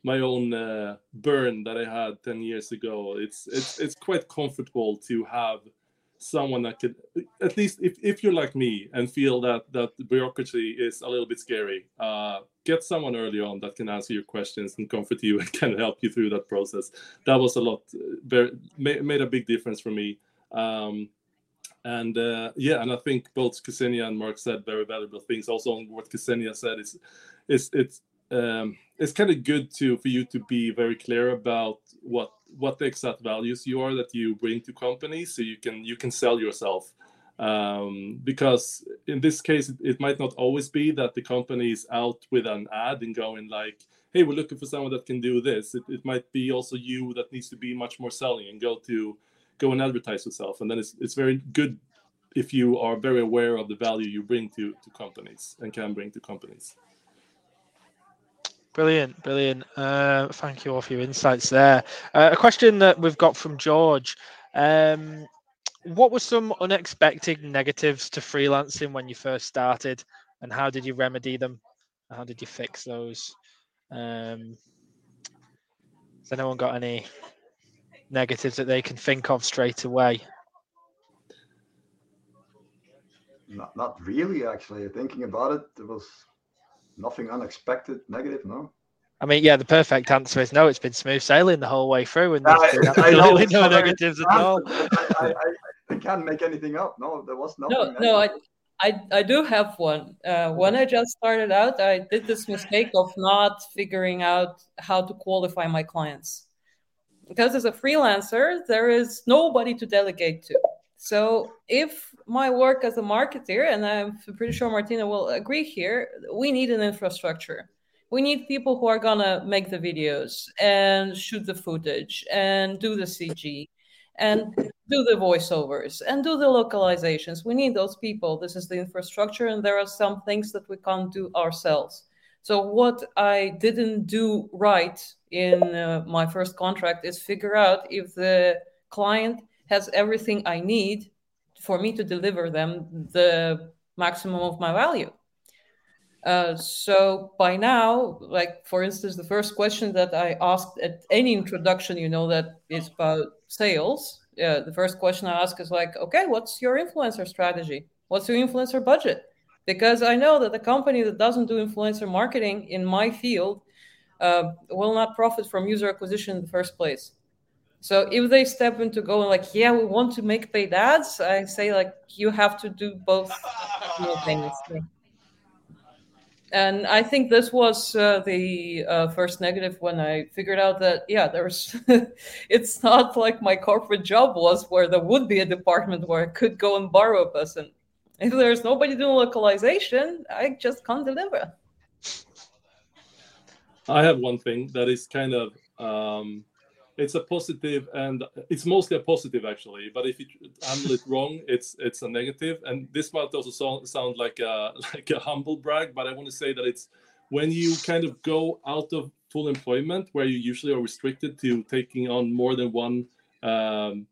my own uh, burn that I had 10 years ago. It's it's it's quite comfortable to have someone that could at least if, if you're like me and feel that that bureaucracy is a little bit scary uh, get someone early on that can answer your questions and comfort you and can help you through that process. That was a lot very made a big difference for me. Um, and uh, yeah and i think both ksenia and marc said very valuable things. Also on what ksenia said is is it's um, it's kind of good to for you to be very clear about what what the exact values you are that you bring to companies so you can you can sell yourself. Um, because in this case it, might not always be that the company is out with an ad and going like hey we're looking for someone that can do this. It, it might be also you that needs to be much more selling and go to go and advertise yourself. And then it's, it's very good if you are very aware of the value you bring to to companies and can bring to companies Brilliant, brilliant. Uh, thank you all for your insights there. Uh, a question that we've got from George. Um, what were some unexpected negatives to freelancing when you first started, and how did you remedy them? How did you fix those? Um, has anyone got any negatives that they can think of straight away? Not, not really, actually. Thinking about it, there was nothing unexpected negative, no. I mean, yeah, the perfect answer is no. It's been smooth sailing the whole way through, and there's been absolutely no negatives at all. I, I, I, can't make anything up. No, there was nothing. No, no, I, I, I do have one. Uh, when I just started out, I did this mistake of not figuring out how to qualify my clients. Because as a freelancer, there is nobody to delegate to. So if my work as a marketer, and I'm pretty sure Martyna will agree here, we need an infrastructure. We need people who are gonna make the videos and shoot the footage and do the CG and do the voiceovers and do the localizations. We need those people. This is the infrastructure, and there are some things that we can't do ourselves. So, what I didn't do right in uh, my first contract is figure out if the client has everything I need for me to deliver them the maximum of my value. Uh, so by now, like for instance, the first question that I asked at any introduction, you know, that is about sales. Yeah, the first question I ask is like, okay, what's your influencer strategy? What's your influencer budget? Because I know that the company that doesn't do influencer marketing in my field uh, will not profit from user acquisition in the first place. So if they step into going like, yeah, we want to make paid ads, I say like you have to do both things. And I think this was uh, the uh, first negative when I figured out that yeah, there's it's not like my corporate job was where there would be a department where I could go and borrow a person. If there's nobody doing localization, I just can't deliver. I have one thing that is kind of um, it's a positive and it's mostly a positive actually but if you handle it wrong it's it's a negative. And this might also sound, sound like a like a humble brag but i want to say that it's when you kind of go out of full employment where you usually are restricted to taking on more than one um,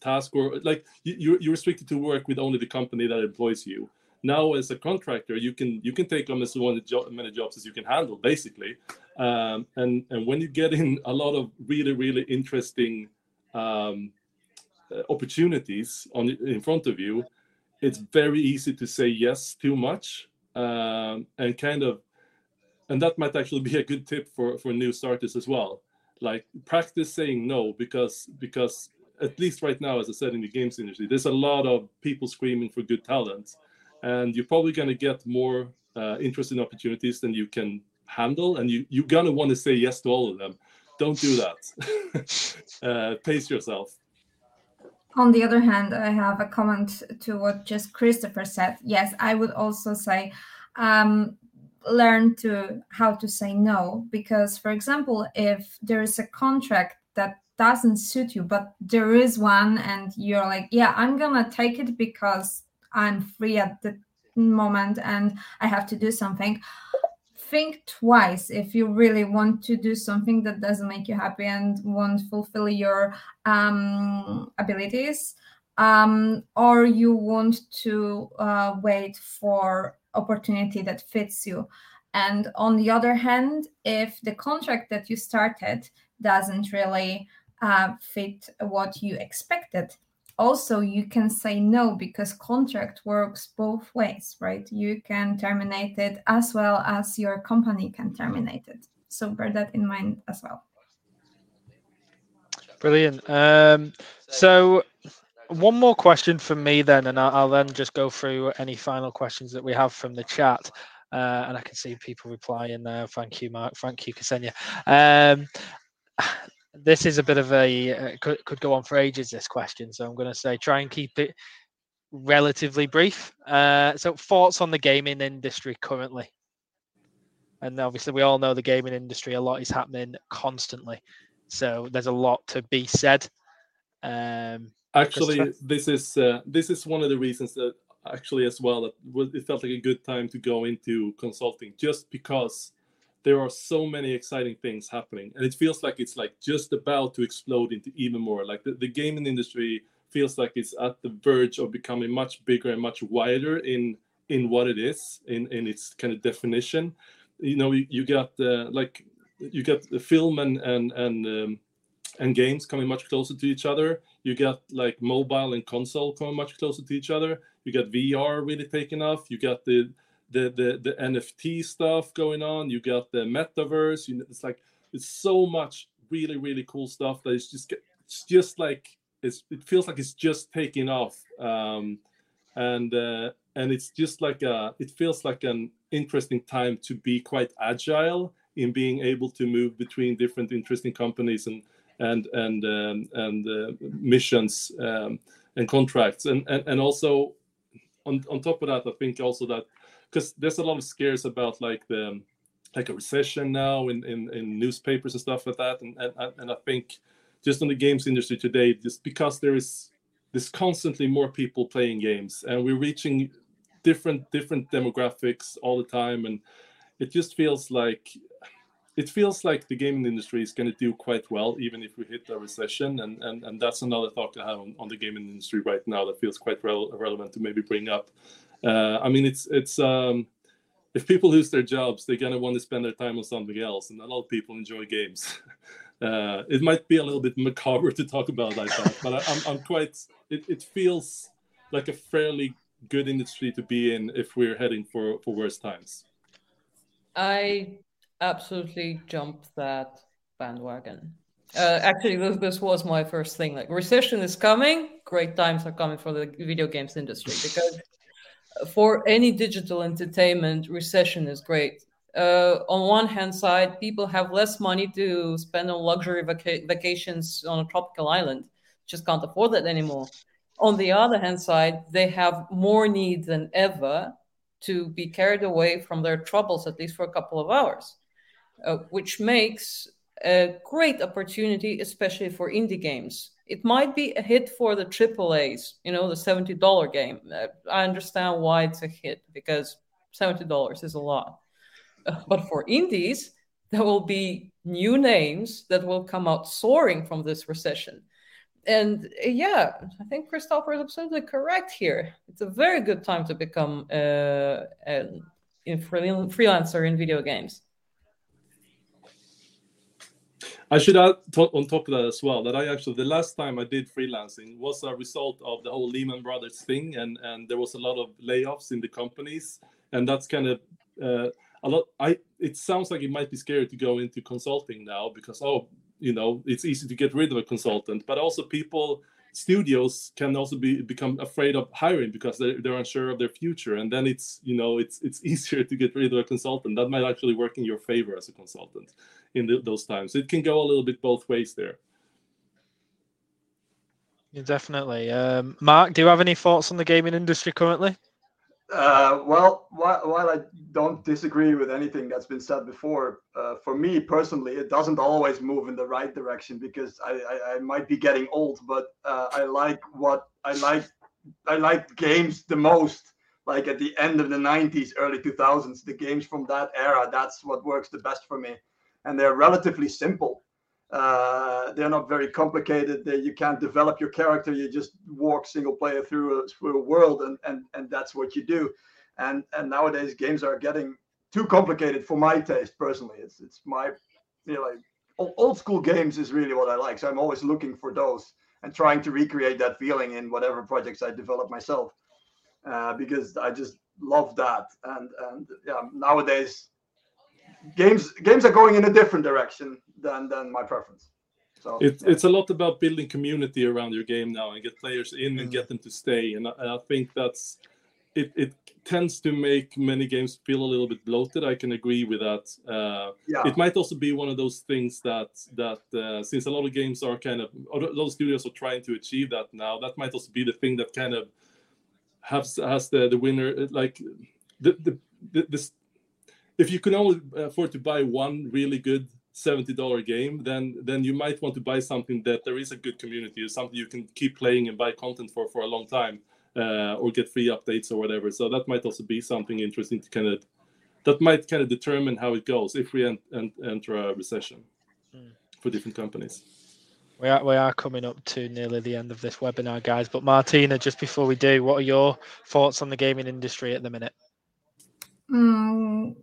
task or like you, you're restricted to work with only the company that employs you now as a contractor you can you can take on as many jobs as you can handle basically. Um, and and when you get in a lot of really really interesting um, uh, opportunities on in front of you it's very easy to say yes too much um, and kind of and that might actually be a good tip for for new starters as well. Like practice saying no because because at least right now as i said in the games industry there's a lot of people screaming for good talent and you're probably going to get more uh, interesting opportunities than you can handle and you, you're going to want to say yes to all of them. Don't do that. Uh, pace yourself. On the other hand i have a comment to what just kristofer said. Yes i would also say um, learn to how to say no because for example if there is a contract that doesn't suit you but there is one and you're like yeah i'm gonna take it because i'm free at the moment and i have to do something. Think twice if you really want to do something that doesn't make you happy and won't fulfill your um, abilities. Um, or you want to uh, wait for opportunity that fits you. And on the other hand if the contract that you started doesn't really uh, fit what you expected also you can say no because contract works both ways right? You can terminate it as well as your company can terminate it. So bear that in mind as well. Brilliant. Um, so one more question from me then and I'll, I'll, then just go through any final questions that we have from the chat uh, and i can see people replying now thank you marc. Thank you ksenia. Um, this is a bit of a uh, could, could go on for ages this question so i'm going to say try and keep it relatively brief. Uh, so thoughts on the gaming industry currently? And obviously we all know the gaming industry a lot is happening constantly so there's a lot to be said. Um, actually this is uh, this is one of the reasons that actually as well that it felt like a good time to go into consulting just because there are so many exciting things happening and it feels like it's like just about to explode into even more. Like the, the gaming industry feels like it's at the verge of becoming much bigger and much wider in in what it is in in its kind of definition. You know you, you got uh, like you got the film and and and um, and games coming much closer to each other. You got like mobile and console coming much closer to each other. You got vr really taking off. You got the the the the NFT stuff going on. You got the metaverse. You know, it's like it's so much really really cool stuff that it's just it's just like it's it feels like it's just taking off. Um, and uh, and it's just like a it feels like an interesting time to be quite agile in being able to move between different interesting companies and and and um, and uh, missions um, and contracts and, and and also on on top of that i think also that because there's a lot of scares about like the like a recession now in, in, in newspapers and stuff like that. And, and and i think just in the games industry today just because there is there's constantly more people playing games and we're reaching different different demographics all the time. And it just feels like it feels like the gaming industry is going to do quite well even if we hit a recession. And and, and that's another thought i have on, on the gaming industry right now that feels quite re- relevant to maybe bring up uh, I mean, it's it's um, if people lose their jobs, they're gonna want to spend their time on something else, and a lot of people enjoy games. uh, it might be a little bit macabre to talk about like that, but I, am I'm, I'm quite. It, it feels like a fairly good industry to be in if we're heading for for worse times. I absolutely jump that bandwagon. Uh, actually, this, this was my first thing. Like, recession is coming. Great times are coming for the video games industry because for any digital entertainment, recession is great. Uh, on one hand side, people have less money to spend on luxury vaca- vacations on a tropical island, just can't afford that anymore. On the other hand side, they have more need than ever to be carried away from their troubles, at least for a couple of hours, uh, which makes a great opportunity, especially for indie games it might be a hit for the AAA's, you know, the $70 game. Uh, I understand why it's a hit because $70 is a lot. but for indies, there will be new names that will come out soaring from this recession. And uh, yeah, I think Kristofer is absolutely correct here. It's a very good time to become uh, an freelancer in video games. I should add on top of that as well that I actually the last time I did freelancing was a result of the whole Lehman Brothers thing, and and there was a lot of layoffs in the companies, and that's kind of uh, a lot. I it sounds like it might be scary to go into consulting now because oh you know it's easy to get rid of a consultant, but also people studios can also be become afraid of hiring because they're, they're unsure of their future. And then it's you know it's it's easier to get rid of a consultant. That might actually work in your favor as a consultant in the, those times. It can go a little bit both ways there. Yeah, definitely. Um, marc do you have any thoughts on the gaming industry currently uh, well, while, while, I don't disagree with anything that's been said before, uh, for me personally, it doesn't always move in the right direction because I, I, I might be getting old, but uh, I like what I like. I like games the most. Like at the end of the 90s, early 2000s, the games from that era, that's what works the best for me. And they're relatively simple. Uh, they're not very complicated. They, you can't develop your character. You just walk single player through a, through a world, and, and and that's what you do. And and nowadays games are getting too complicated for my taste personally. It's it's my you know like old school games is really what I like. So I'm always looking for those and trying to recreate that feeling in whatever projects I develop myself, uh, because I just love that. And and yeah, nowadays games games are going in a different direction than than my preference. So it, yeah. it's a lot about building community around your game now and get players in and get them to stay. And I, I, think that's it. It tends to make many games feel a little bit bloated. I can agree with that. Uh, yeah. It might also be one of those things that that uh, since a lot of games are kind of a lot of studios are trying to achieve that now. That might also be the thing that kind of has has the the winner like the the, the this if you can only afford to buy one really good $70 game then then you might want to buy something that there is a good community or something you can keep playing and buy content for for a long time uh, or get free updates or whatever. So that might also be something interesting to kind of that might kind of determine how it goes if we ent- ent- enter a recession mm. for different companies. We are, we are coming up to nearly the end of this webinar guys but martyna just before we do what are your thoughts on the gaming industry at the minute? Mm,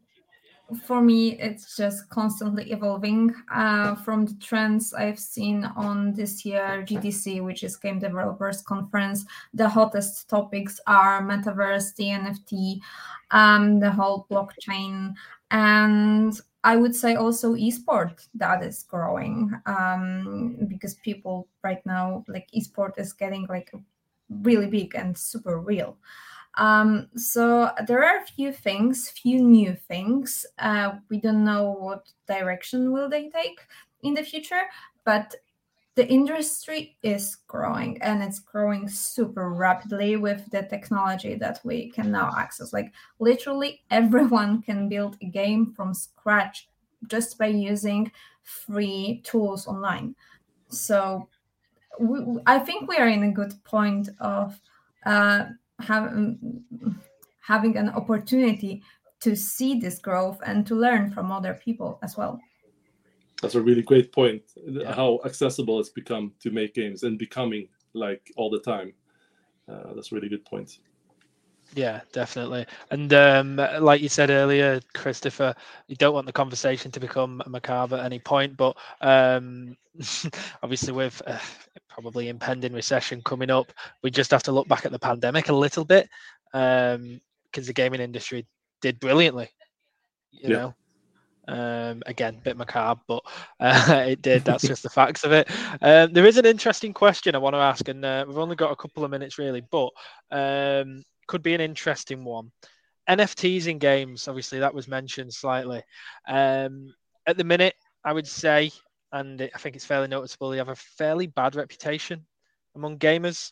for me, it's just constantly evolving. Uh, from the trends I've seen on this year GDC, which is Game Developers Conference, the hottest topics are metaverse, the NFT, um, the whole blockchain, and I would say also esport that is growing um, because people right now like esport is getting like really big and super real. Um, so there are a few things, few new things. Uh, we don't know what direction will they take in the future, but the industry is growing and it's growing super rapidly with the technology that we can now access. Like literally everyone can build a game from scratch just by using free tools online. So we, I think we are in a good point of uh, have, having an opportunity to see this growth and to learn from other people as well. That's a really great point. Yeah. How accessible it's become to make games and becoming like all the time. Uh, that's a really good point. Yeah, definitely. And um, like you said earlier, Kristofer, you don't want the conversation to become macabre at any point, but um, obviously with uh, probably impending recession coming up, we just have to look back at the pandemic a little bit because um, the gaming industry did brilliantly. You yeah. know, um, again, a bit macabre, but uh, it did. That's just the facts of it. Um, there is an interesting question I want to ask, and uh, we've only got a couple of minutes really, but um, could be an interesting one. NFTs in games, obviously, that was mentioned slightly. Um, at the minute, I would say, and I think it's fairly noticeable, they have a fairly bad reputation among gamers.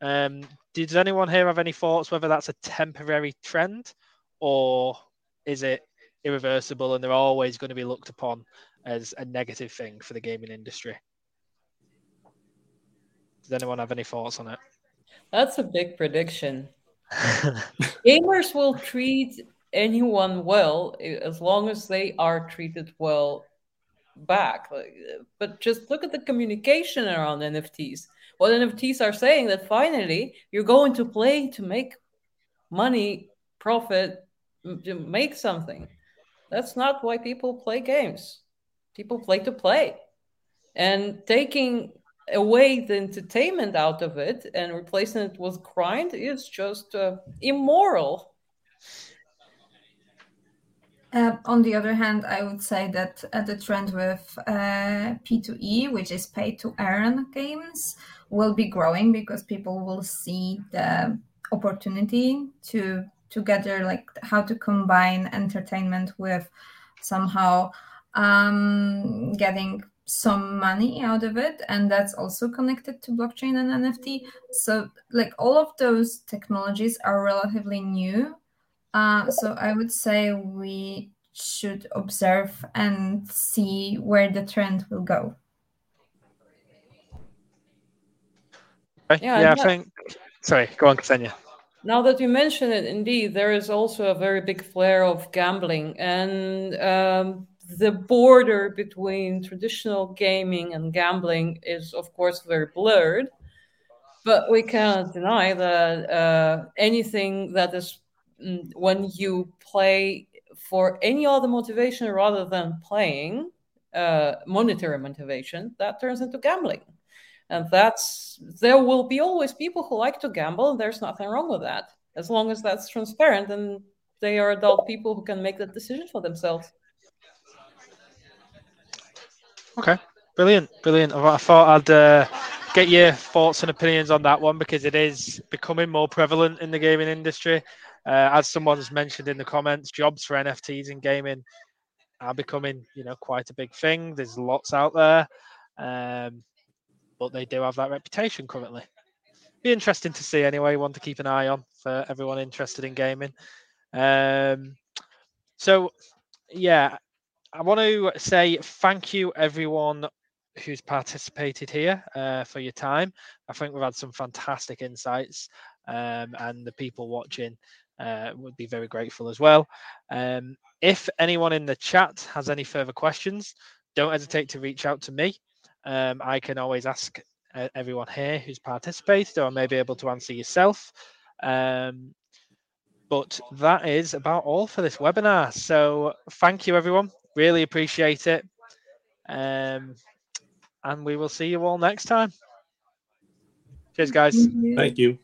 Um, does anyone here have any thoughts whether that's a temporary trend or is it irreversible and they're always going to be looked upon as a negative thing for the gaming industry? Does anyone have any thoughts on it? That's a big prediction. Gamers will treat anyone well eh, as long as they are treated well back. Eh, but just look at the communication around NFTs. What NFTs are saying that finally you're going to play to make money, profit, to make something. That's not why people play games. People play to play. And taking away the entertainment out of it and replacing it with grind is just uh, immoral. Uh, on the other hand, I would say that uh, the trend with uh, P2E, which is pay to earn games, will be growing because people will see the opportunity to together, like how to combine entertainment with somehow um, getting some money out of it and that's also connected to blockchain and nft so like all of those technologies are relatively new. Uh, so i would say we should observe and see where the trend will go. Yeah, yeah i think sorry go on Ksenia. Now that you mention it, indeed, there is also a very big flare of gambling, and um, the border between traditional gaming and gambling is, of course, very blurred. But we cannot deny that uh, anything that is mm, when you play for any other motivation rather than playing, uh, monetary motivation, that turns into gambling. And that's there will be always people who like to gamble, there's nothing wrong with that, as long as that's transparent and they are adult people who can make that decision for themselves. Okay, brilliant, brilliant. I thought I'd uh, get your thoughts and opinions on that one because it is becoming more prevalent in the gaming industry. Uh, as someone's mentioned in the comments, jobs for NFTs in gaming are becoming, you know, quite a big thing. There's lots out there, um, but they do have that reputation currently. Be interesting to see anyway. One to keep an eye on for everyone interested in gaming. Um, so, yeah, I want to say thank you, everyone who's participated here uh, for your time. I think we've had some fantastic insights, um, and the people watching uh, would be very grateful as well. Um, if anyone in the chat has any further questions, don't hesitate to reach out to me. Um, I can always ask uh, everyone here who's participated, or I may be able to answer yourself. Um, but that is about all for this webinar. So thank you, everyone. Really appreciate it. Um, and we will see you all next time. Cheers, guys. Thank you.